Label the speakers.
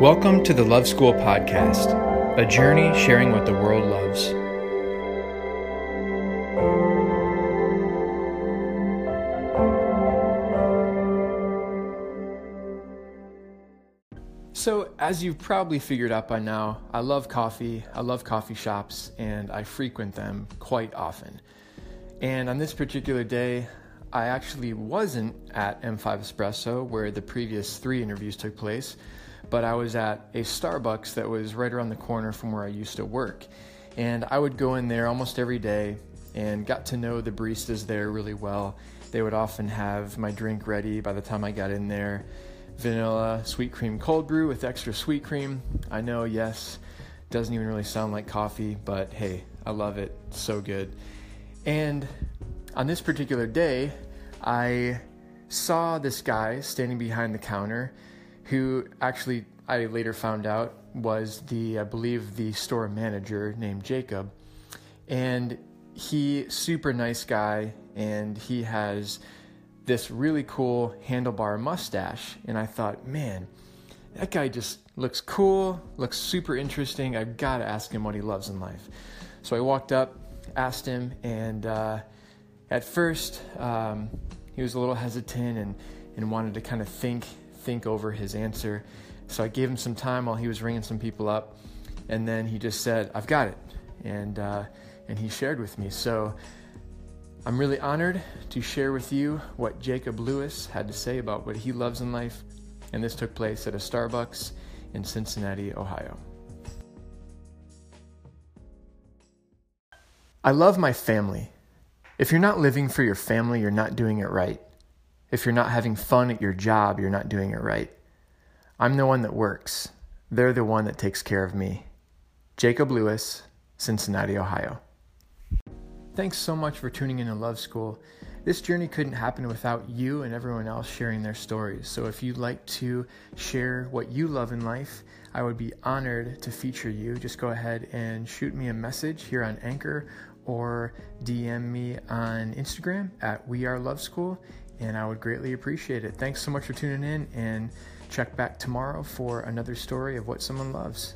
Speaker 1: Welcome to the Love School Podcast, a journey sharing what the world loves. So, as you've probably figured out by now, I love coffee, I love coffee shops, and I frequent them quite often. And on this particular day, I actually wasn't at M5 Espresso where the previous three interviews took place but I was at a Starbucks that was right around the corner from where I used to work. And I would go in there almost every day and got to know the baristas there really well. They would often have my drink ready by the time I got in there vanilla sweet cream cold brew with extra sweet cream. I know, yes, doesn't even really sound like coffee, but hey, I love it. so good. And on this particular day, I saw this guy standing behind the counter who actually I later found out was the, I believe, the store manager named Jacob. And he, super nice guy, and he has this really cool handlebar mustache. And I thought, man, that guy just looks cool, looks super interesting. I've got to ask him what he loves in life. So I walked up, asked him, and uh, at first um, he was a little hesitant and, and wanted to kind of think think over his answer. So I gave him some time while he was ringing some people up, and then he just said, "I've got it," and uh, and he shared with me. So I'm really honored to share with you what Jacob Lewis had to say about what he loves in life, and this took place at a Starbucks in Cincinnati, Ohio. I love my family. If you're not living for your family, you're not doing it right. If you're not having fun at your job, you're not doing it right. I'm the one that works. They're the one that takes care of me. Jacob Lewis, Cincinnati, Ohio. Thanks so much for tuning in to Love School. This journey couldn't happen without you and everyone else sharing their stories. So if you'd like to share what you love in life, I would be honored to feature you. Just go ahead and shoot me a message here on Anchor or DM me on Instagram at We Are Love School and I would greatly appreciate it. Thanks so much for tuning in, and check back tomorrow for another story of what someone loves.